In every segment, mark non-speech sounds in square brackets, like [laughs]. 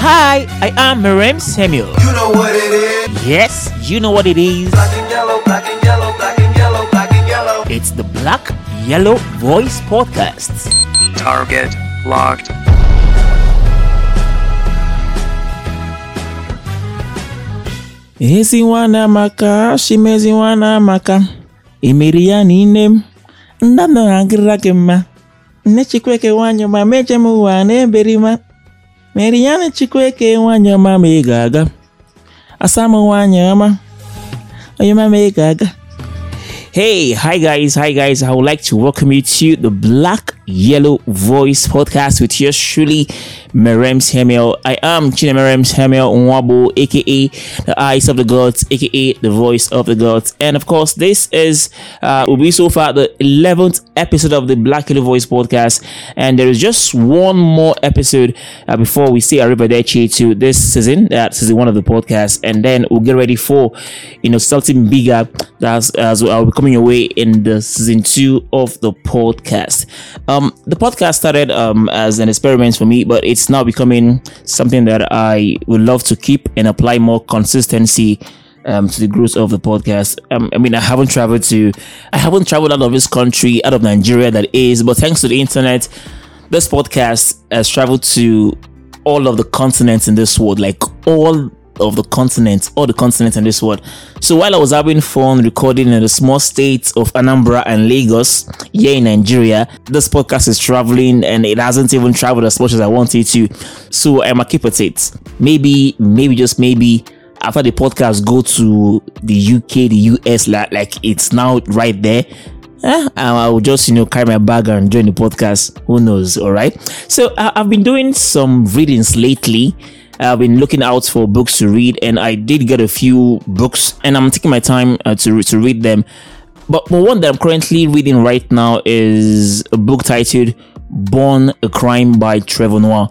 Hi, I am Merem Samuel. You know what it is. Yes, you know what it is. Black and yellow, black and yellow, black and yellow, black and yellow. It's the Black Yellow Voice Podcast. Target locked. ezi nwana maka shimezi nwana maka imeri ya n'ine m ndanda na-agịrịra gị mma nne chikweke nwanyị ọma meje m ụwa na-eberi ma meri ya na chikweke nwanyị ọma ma ị ga-aga asa m nwanyị ọma Hey, hi guys, hi guys. I would like to welcome you to the Black Yellow Voice podcast with yours truly, Merem Samuel. I am Chine Merem Samuel Nwabo, aka the Eyes of the Gods, aka the Voice of the Gods. And of course, this is uh will be so far the 11th episode of the Black Yellow Voice podcast. And there is just one more episode uh, before we say Arrivederci to this season, that season one of the podcast, and then we'll get ready for you know something bigger that's as I'll be coming your way in the season two of the podcast. Um, the podcast started um as an experiment for me, but it's now becoming something that I would love to keep and apply more consistency um, to the growth of the podcast. Um, I mean, I haven't traveled to, I haven't traveled out of this country, out of Nigeria, that is, but thanks to the internet, this podcast has traveled to all of the continents in this world, like all of the continent, all the continents in this world. So while I was having fun recording in the small states of Anambra and Lagos here in Nigeria, this podcast is traveling and it hasn't even traveled as much as I wanted to. So I'm a keep at it. Maybe, maybe just maybe after the podcast go to the UK, the US, like, like it's now right there. Eh, I will just you know carry my bag and join the podcast. Who knows? All right. So I, I've been doing some readings lately. I've been looking out for books to read, and I did get a few books, and I'm taking my time uh, to to read them. But one that I'm currently reading right now is a book titled "Born a Crime" by Trevor Noah.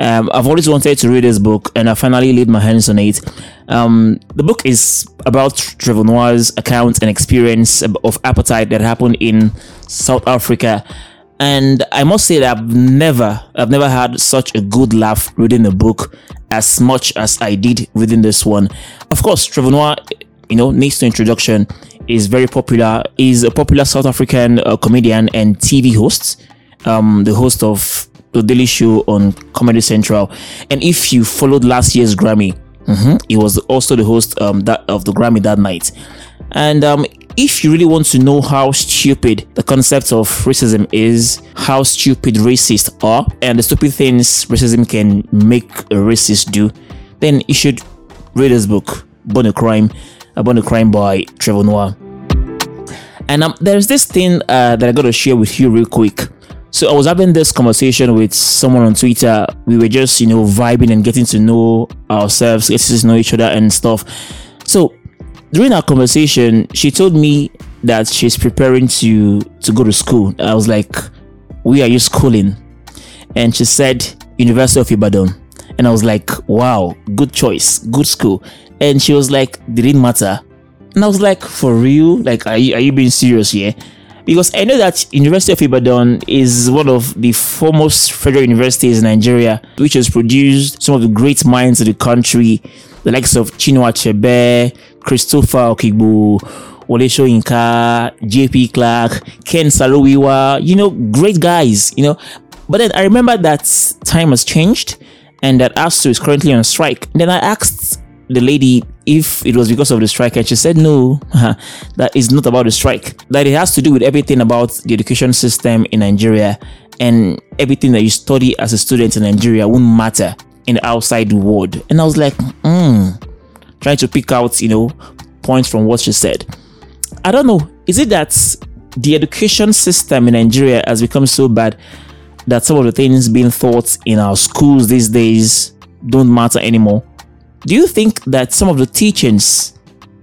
Um, I've always wanted to read this book, and I finally laid my hands on it. Um, the book is about Trevor Noah's account and experience of apartheid that happened in South Africa. And I must say that I've never, I've never had such a good laugh reading the book as much as I did reading this one. Of course, Trevor Noah, you know, needs no introduction. Is very popular. Is a popular South African uh, comedian and TV host. Um, the host of the Daily Show on Comedy Central. And if you followed last year's Grammy, mhm, he was also the host um, that of the Grammy that night. And um, if you really want to know how stupid the concept of racism is, how stupid racists are, and the stupid things racism can make a racist do, then you should read this book, Born a Crime, uh, Born a Crime by Trevor Noah. And um, there's this thing uh, that I got to share with you real quick. So I was having this conversation with someone on Twitter. We were just, you know, vibing and getting to know ourselves, getting to know each other and stuff. So during our conversation, she told me that she's preparing to to go to school. I was like, "Where are you schooling?" And she said, "University of Ibadan." And I was like, "Wow, good choice, good school." And she was like, "Didn't matter?" And I was like, "For real? Like, are you are you being serious here?" Because I know that University of Ibadan is one of the foremost federal universities in Nigeria, which has produced some of the great minds of the country, the likes of Chinua Achebe, Christopher Okigbo, Wole Soyinka, JP Clark, Ken Saro-Wiwa, you know, great guys, you know. But then I remember that time has changed and that ASUU is currently on strike. Then I asked the lady if it was because of the strike and she said no [laughs] that is not about the strike that it has to do with everything about the education system in nigeria and everything that you study as a student in nigeria won't matter in the outside world and i was like hmm trying to pick out you know points from what she said. I don't know. Is it that the education system in nigeria has become so bad that some of the things being taught in our schools these days don't matter anymore? Do you think that some of the teachings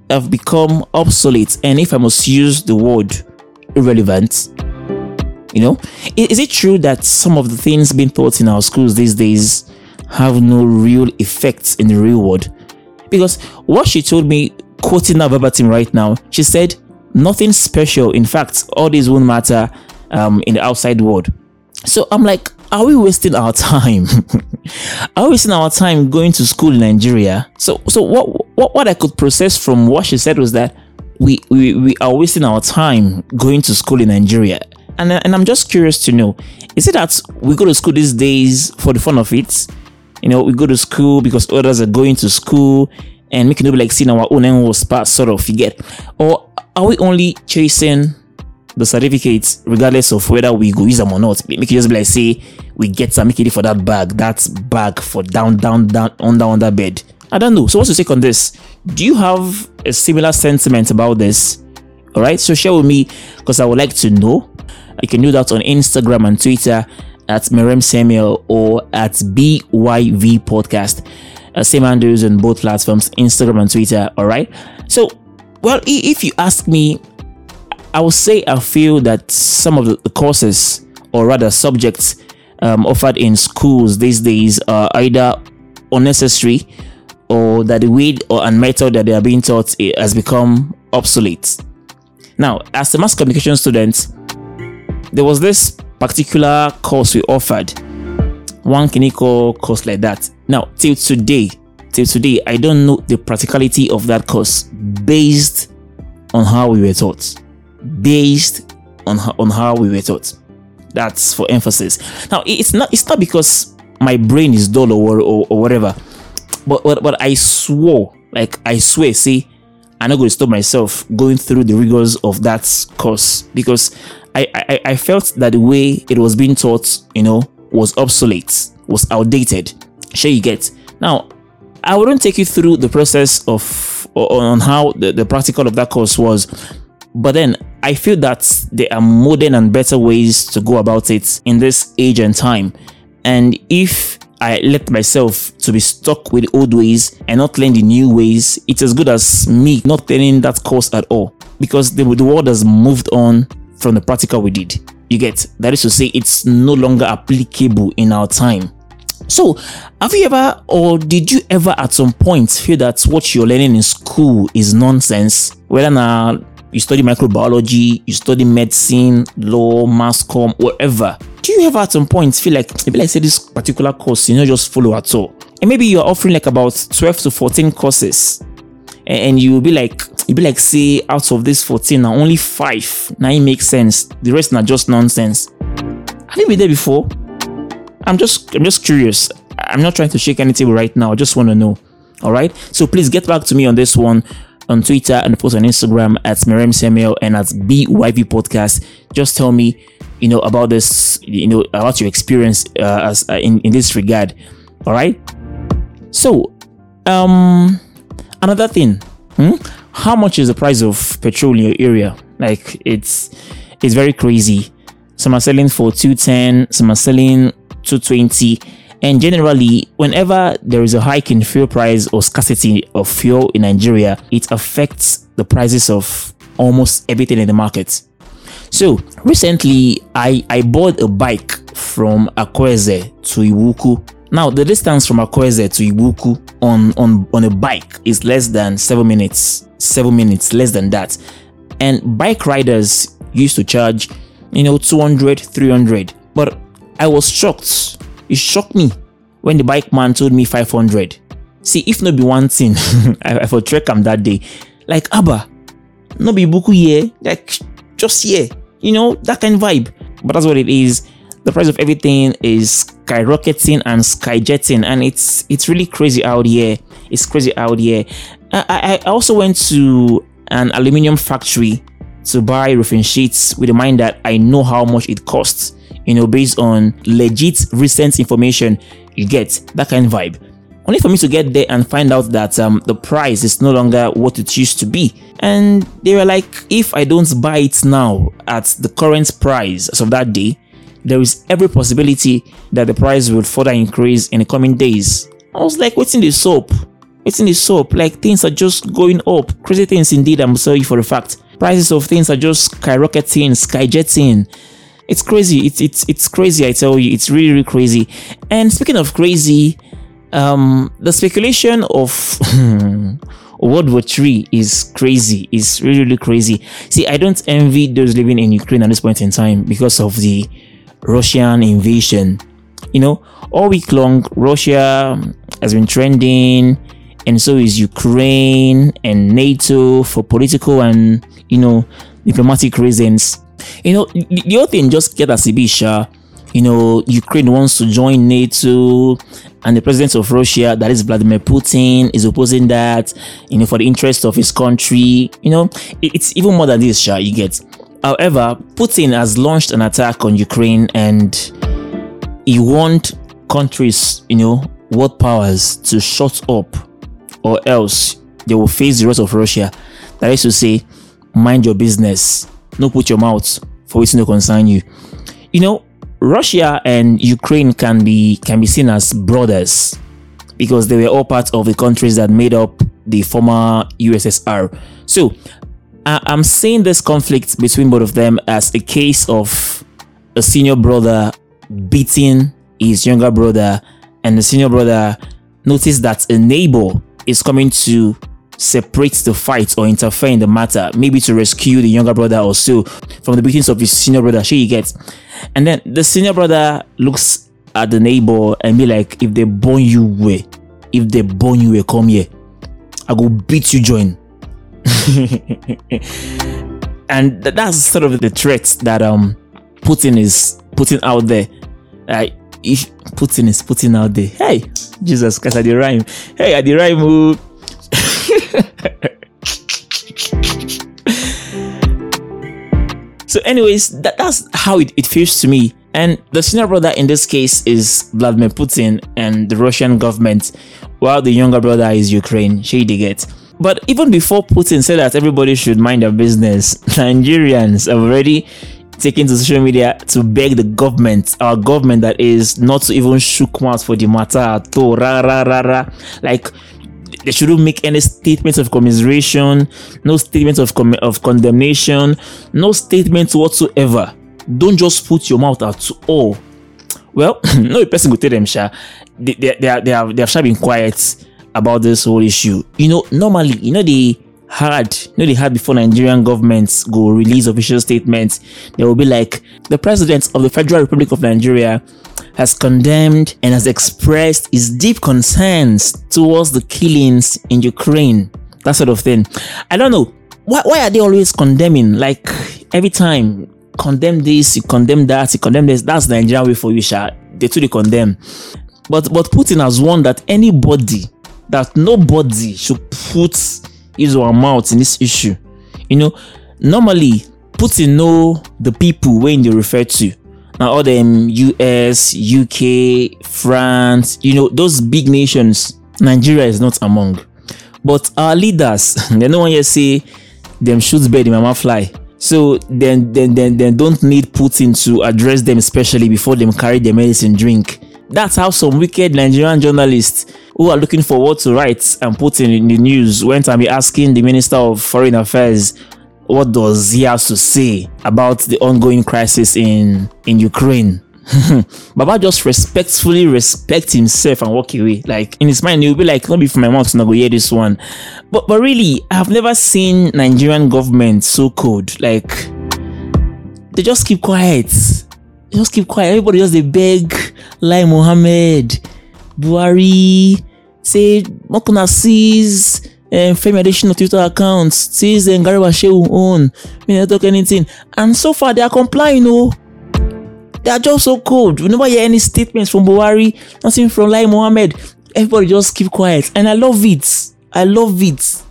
have become obsolete and if i must use the word irrelevant? You know is it true that some of the things being taught in our schools these days have no real effects in the real world because what she told me quoting her verbatim right now she said nothing special in fact all these won't matter um, in the outside world so i'm like are we wasting our [laughs] time? are we wasting our time going to school in Nigeria? So, so what, what, what I could process from what she said was that we, we, we are wasting our time going to school in Nigeria. And, and I'm just curious to know, is it that we go to school these days for the fun of it? You know, we go to school because others are going to school and making it like seeing our own annual spot sort of, you get? Or are we only chasing the certificates regardless of whether we go use them or not? Make it just be like, say, we get some, it for that bag, that's bag for down, down, down, under, under bed. I don't know. So what's your take on this? Do you have a similar sentiment about this? All right, so share with me because I would like to know. You can do that on Instagram and Twitter at Merem Samuel or at BYV Podcast. Uh, same handles on both platforms, Instagram and Twitter. All right. So, well, if you ask me, I will say I feel that some of the courses, or rather subjects, um, offered in schools these days are either unnecessary or that the way or and method that they are being taught has become obsolete. Now, as a mass communication student, there was this particular course we offered, one clinical course like that. Now, till today, till today, I don't know the practicality of that course based on how we were taught. Based on on how we were taught. That's for emphasis. Now, it's not it's not because my brain is dull or or, or whatever, but, but but I swore, like I swear, see, I'm not going to stop myself going through the rigors of that course because I, I I felt that the way it was being taught, you know, was obsolete, was outdated. Sure, you get. Now, I wouldn't take you through the process of on how the, the practical of that course was, but then I feel that there are modern and better ways to go about it in this age and time. And if I let myself to be stuck with old ways and not learn the new ways, it's as good as me not learning that course at all. Because the, the world has moved on from the practical we did. You get that is to say, it's no longer applicable in our time. So, have you ever or did you ever at some point feel that what you're learning in school is nonsense? Whether now you study microbiology, you study medicine, law, mass comm, whatever. Do you ever at some point feel like maybe like say this particular course you know just follow at all? And maybe you're offering like about 12 to 14 courses. And, you'll be like [tsk] you'll be like say out of this 14 now only five now it makes sense. The rest are just nonsense. Have you been there before? I'm just I'm just curious. I'm not trying to shake any table right now. I just want to know. All right. So please get back to me on this one on Twitter and post on Instagram at Merem Samuel and at BYV Podcast. Just tell me, you know, about this, you know, about your experience uh, as uh, in in this regard. All right. So, um, another thing, hmm? how much is the price of petrol in your area? Like it's it's very crazy. Some are selling for 210, some are selling 220. And generally, whenever there is a hike in fuel price or scarcity of fuel in Nigeria, it affects the prices of almost everything in the market. So recently, I, I bought a bike from Akweze to Iwuku. Now, the distance from Akweze to Iwuku on, on, on a bike is less than seven minutes. Seven minutes, less than that. And bike riders used to charge, you know, 200, 300. But I was shocked. It shocked me when the bike man told me 500. See, if not be one thing, [laughs] I, for trek that day. Like, Abba, no be buku here, like just here, you know, that kind of vibe. But that's what it is. The price of everything is skyrocketing and skyjetting, and it's it's really crazy out here. It's crazy out here. I, I also went to an aluminium factory to buy roofing sheets with the mind that I know how much it costs, you know, based on legit recent information you get, that kind of vibe. Only for me to get there and find out that um, the price is no longer what it used to be. And they were like, if I don't buy it now at the current price as of that day, there is every possibility that the price will further increase in the coming days. I was like, what's in the soap? What's in the soap? Like things are just going up. Crazy things indeed, I'm sorry for the fact. Prices of things are just skyrocketing, skyjetting. It's crazy. It's it's it's crazy, I tell you. It's really, really crazy. And speaking of crazy, um the speculation of [laughs] World War III is crazy. It's really, really crazy. See, I don't envy those living in Ukraine at this point in time because of the Russian invasion You know, all week long, Russia has been trending, and so is Ukraine and NATO for political and you know diplomatic reasons. You know, the, the whole thing just get as a bisha. You know, Ukraine wants to join NATO, and the president of Russia, that is Vladimir Putin, is opposing that. You know, for the interest of his country. You know, it's even more than this, Sha. You get. However, Putin has launched an attack on Ukraine, and he want countries, you know, world powers to shut up, or else they will face the rest of Russia. That is to say, mind your business, no put your mouth for what's no concern you. You know, Russia and Ukraine can be can be seen as brothers because they were all part of the countries that made up the former USSR. So I'm seeing this conflict between both of them as a case of a senior brother beating his younger brother, and the senior brother noticed that a neighbor is coming to separate the fight or interfere in the matter, maybe to rescue the younger brother or so from the beatings of his senior brother. She gets, and then the senior brother looks at the neighbor and be like, "If they burn you way, if they burn you way, come here, I go beat you join." [laughs] and th- that's sort of the threat that um Putin is putting out there. Uh, if Putin is putting out there, hey, Jesus Christ, I the rhyme. Hey, I the rhyme. oh. [laughs] so, anyways, that, that's how it, it feels to me. And the senior brother in this case is Vladimir Putin and the Russian government, while the younger brother is Ukraine. Shady get. But even before Putin said that everybody should mind their business, [laughs] Nigerians have already taken to social media to beg the government, our government that is, not to even shook mouth for the matter at all. Ra, ra, ra, ra. Like, they shouldn't make any statements of commiseration, no statements of com- of condemnation, no statements whatsoever. Don't just put your mouth at all. Well, [laughs] no person could tell them, Sha. They, they, they, are, they, have, they have been quiet about this whole issue. You know, normally, you know, they had, you know, they had before Nigerian governments go release official statements. They will be like, the president of the Federal Republic of Nigeria has condemned and has expressed his deep concerns towards the killings in Ukraine. That sort of thing. I don't know. Why, why are they always condemning? Like every time, condemn this, you condemn that, you condemn this. That's the Nigerian way for you, Sha. They they condemn. But but Putin has warned that anybody, that nobody should put his or her mouth in this issue. You know, normally Putin know the people when they refer to. Now all them US, UK, France, you know, those big nations, Nigeria is not among. But our leaders, [laughs] they no one yet say them shoots bird in mama fly. So then then then then don't need Putin to address them especially before them carry their medicine drink. That's how some wicked Nigerian journalists who are looking for what to write and put in, the news went and be asking the Minister of Foreign Affairs what does he have to say about the ongoing crisis in in Ukraine. [laughs] Baba just respectfully respect himself and walk away. Like in his mind, he'll be like, "Not be from my mouth, not go hear this one." But but really, I've never seen Nigerian government so cold. Like they just keep quiet. They just keep quiet. Everybody just they beg, Lai Mohammed, Buhari, say, Mokuna seize um, Femi Adesina Twitter account, seize um, Garba Shehu own, we never talk anything. And so far they are complying, oh. They are just so cold. We never hear any statements from Buhari, nothing from Lai Mohammed. Everybody just keep quiet. And I love it. I love it.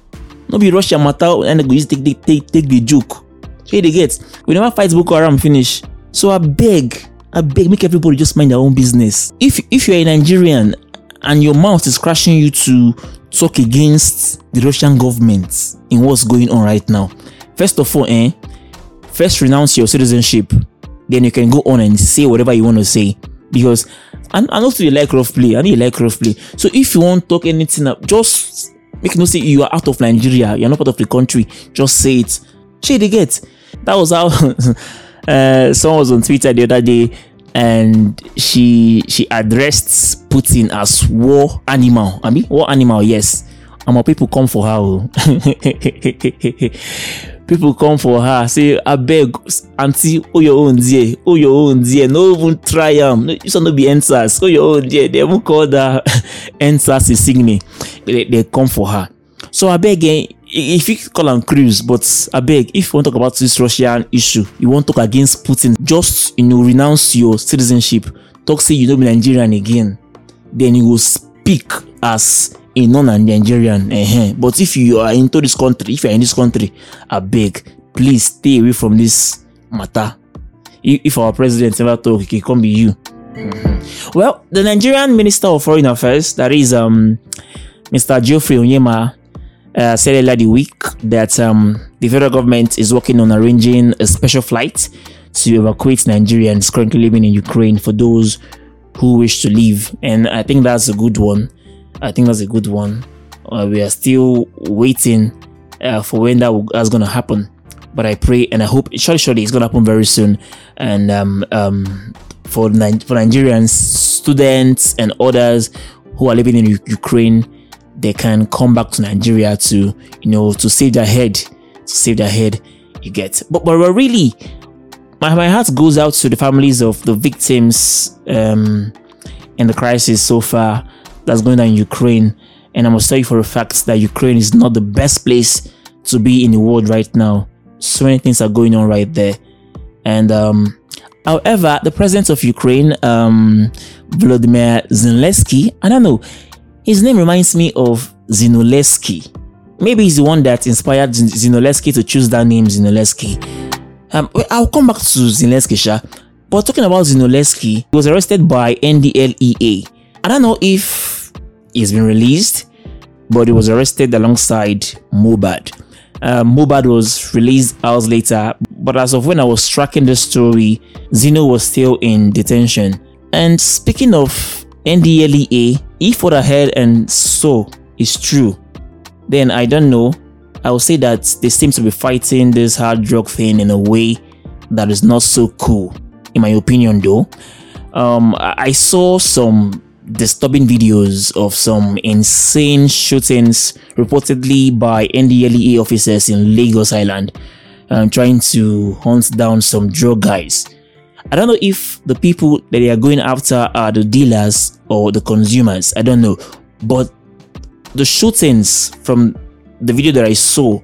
No be Russia matter and go use take, take, take, take the joke. Shey they get. We never fight Boko Haram finish. So I beg, I beg, make everybody just mind their own business. If if you're a Nigerian and your mouth is crashing you to talk against the Russian government in what's going on right now, first of all, eh, first renounce your citizenship. Then you can go on and say whatever you want to say. Because I, I know you like rough play. I know you like rough play. So if you want to talk anything up, just make no say you are out of Nigeria, you're not part of the country. Just say it. Shey they get. That was how [laughs] uh, someone was on Twitter the other day and she she addressed Putin as war animal. I mean war animal, yes. And more people come for her. oh. [laughs] people come for her say abeg aunty hold your own there hold your own there no even try am no this one no be endsars hold your own there they even call that [laughs] endsars insigne they, they come for her so abeg eh if you call am cruise but abeg if you wan talk about this russian issue you wan talk against putin just you know renounce your citizenship. Talk say you no be nigerian again. Then you go speak as a non-nigerian uh but if you are into this country if you are in this country abeg please stay away from this matter. If, if our president never talk e come be you. Well the nigerian minister of foreign affairs that is um mr geoffrey onyema uh, said earlier the week that um, the federal government is working on arranging a special flight to evacuate Nigerians currently living in Ukraine for those who wish to leave. And I think that's a good one. I think that's a good one. Uh, we are still waiting uh, for when that that's going to happen. But I pray and I hope, surely, surely, it's going to happen very soon. And um, um, for, Ni- for Nigerians, students, and others who are living in U- Ukraine, they can come back to Nigeria to, you know, to save their head, to save their head. You get, but but really, my, my heart goes out to the families of the victims um, in the crisis so far that's going on in Ukraine. And I must tell you for a fact that Ukraine is not the best place to be in the world right now. So many things are going on right there. And um, however, the president of Ukraine, um, Volodymyr Zelensky, I don't know, his name reminds me of Zinoleesky. Maybe he's the one that inspired Zin- Zinoleesky to choose that name, Zinoleesky. Um, I'll come back to Zelensky, Sha. But talking about Zinoleesky, he was arrested by NDLEA. I don't know if he's been released, but he was arrested alongside Mohbad. Um, Mohbad was released hours later, but as of when I was tracking the story, Zino was still in detention. And speaking of NDLEA, if what I heard and saw is true, then I don't know. I will say that they seem to be fighting this hard drug thing in a way that is not so cool, in my opinion, though. Um, I saw some disturbing videos of some insane shootings reportedly by NDLEA officers in Lagos Island, um, trying to hunt down some drug guys. I don't know if the people that they are going after are the dealers or the consumers. I don't know, but the shootings from the video that I saw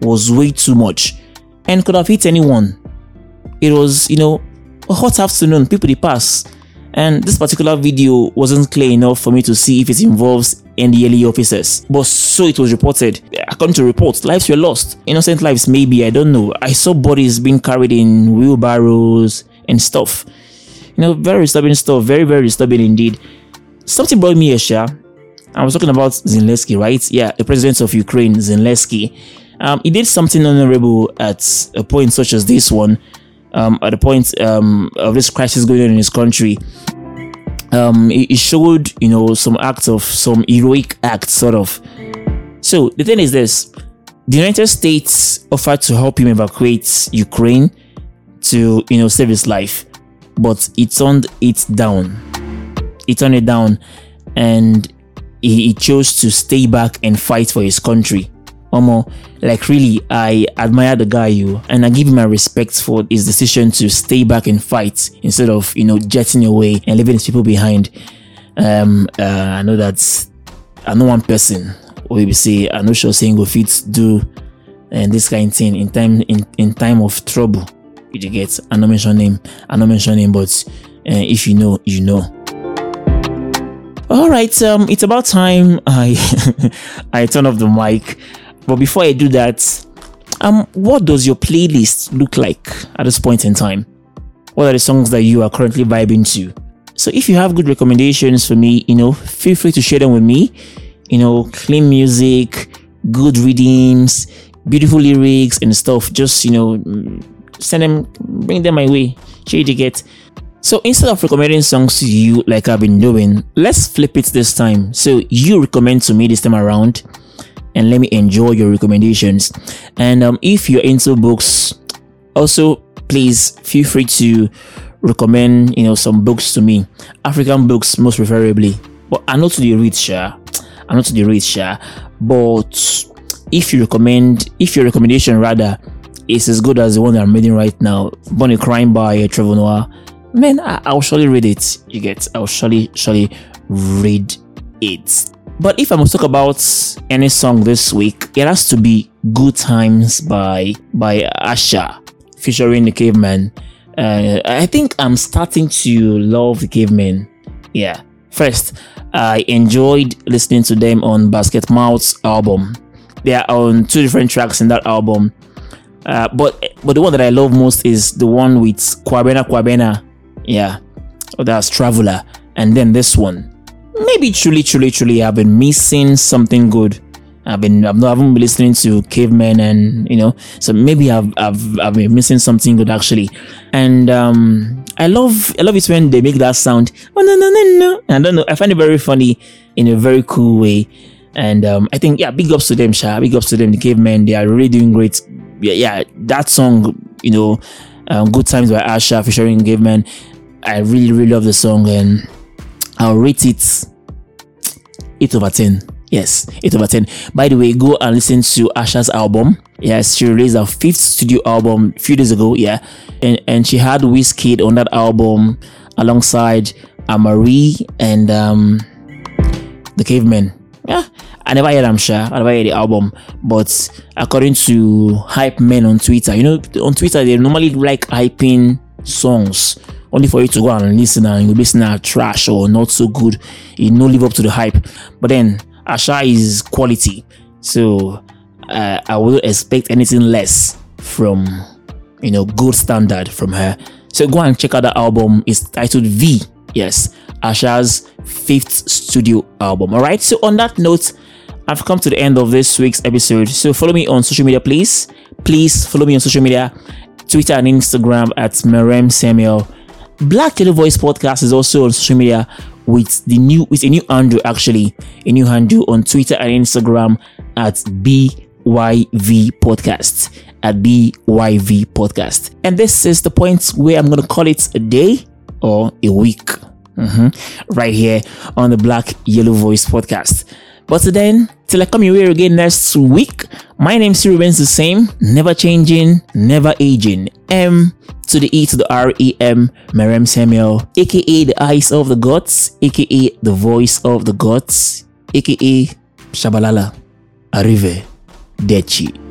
was way too much and could have hit anyone. It was, you know, a hot afternoon, people they pass. And this particular video wasn't clear enough for me to see if it involves NDLE officers. But so it was reported. According to reports, lives were lost. Innocent lives, maybe, I don't know. I saw bodies being carried in wheelbarrows and stuff. You know, very disturbing stuff. Very, very disturbing indeed. Something brought me here, Sha. I was talking about Zelensky, right? Yeah, the president of Ukraine, Zelensky. Um, he did something honorable at a point such as this one, um, at the point um, of this crisis going on in his country. Um, he, he showed, you know, some acts of some heroic acts, sort of. So the thing is this: the United States offered to help him evacuate Ukraine to, you know, save his life, but he turned it down. He turned it down, and he, he chose to stay back and fight for his country. Omo, like really, I admire the guy, you, and I give him my respect for his decision to stay back and fight instead of you know jetting away and leaving his people behind. Um, uh, I know that I know one person will say I know sure saying go fit do and this kind of thing in time in, in time of trouble. You get I don't mention name, I don't mention name, but uh, if you know, you know. All right, um, it's about time I [laughs] I turn off the mic. But before I do that, um, what does your playlist look like at this point in time? What are the songs that you are currently vibing to? So if you have good recommendations for me, you know, feel free to share them with me. You know, clean music, good readings, beautiful lyrics and stuff. Just you know, mm, send them, bring them my way. Share to get. So instead of recommending songs to you like I've been doing, let's flip it this time. So you recommend to me this time around, and let me enjoy your recommendations. And um, if you're into books, also please feel free to recommend you know some books to me, African books most preferably. But I know to the read, sure. I know to the read, sure. But if you recommend, if your recommendation rather is as good as the one that I'm reading right now. Born a Crime by Trevor Noah. Man, I, I'll surely read it. You get, I'll surely, surely read it. But if I must talk about any song this week, it has to be "Good Times" by by Asa, featuring the Caveman. Uh, I think I'm starting to love the Cavemen. Yeah. First, I enjoyed listening to them on Basket Mouth's album. They are on two different tracks in that album. Uh, but but the one that I love most is the one with Kwabena Kwabena. Yeah. Oh, that's Traveler. And then this one. Maybe truly, truly, truly I've been missing something good. I've been I've not been listening to cavemen and you know so maybe I've I've I've been missing something good actually. And um I love I love it when they make that sound. Oh no no no no. I don't know. I find it very funny in a very cool way. And um, I think yeah, big ups to them, Sha. Big ups to them, the cavemen. They are really doing great. Yeah, yeah. That song, you know, um, "Good Times" by Asa featuring Cavemen. I really really love the song, and I'll rate it eight over ten. Yes, eight over ten. By the way, go and listen to Asa's album. Yes, she released her fifth studio album a few days ago. Yeah, and and she had Wizkid on that album alongside Amaarae and um the Cavemen. Yeah, I never heard I'm sure. I never heard the album, but according to hype men on Twitter, you know, on Twitter they normally like hyping songs only for you to go and listen and you'll be listen to trash or not so good. You no live up to the hype. But then Asa is quality, so uh, I will expect anything less from you know good standard from her. So go and check out the album. It's titled V. Yes, Asa's fifth studio album. All right. So on that note, I've come to the end of this week's episode. So follow me on social media, please. Please follow me on social media, Twitter and Instagram at Merem Samuel. Black Yellow Voice Podcast is also on social media with the new with a new handle actually, a new handle on Twitter and Instagram at BYV Podcast at BYV Podcast. And this is the point where I'm gonna call it a day or a week. Mhm. Right here on the Black Yellow Voice Podcast. But then, till I come your way again next week, my name still remains the same, never changing, never aging. M to the E to the R E M, Merem Samuel, aka the eyes of the gods, aka the voice of the gods, aka Shabalala, Arrive, Dechi.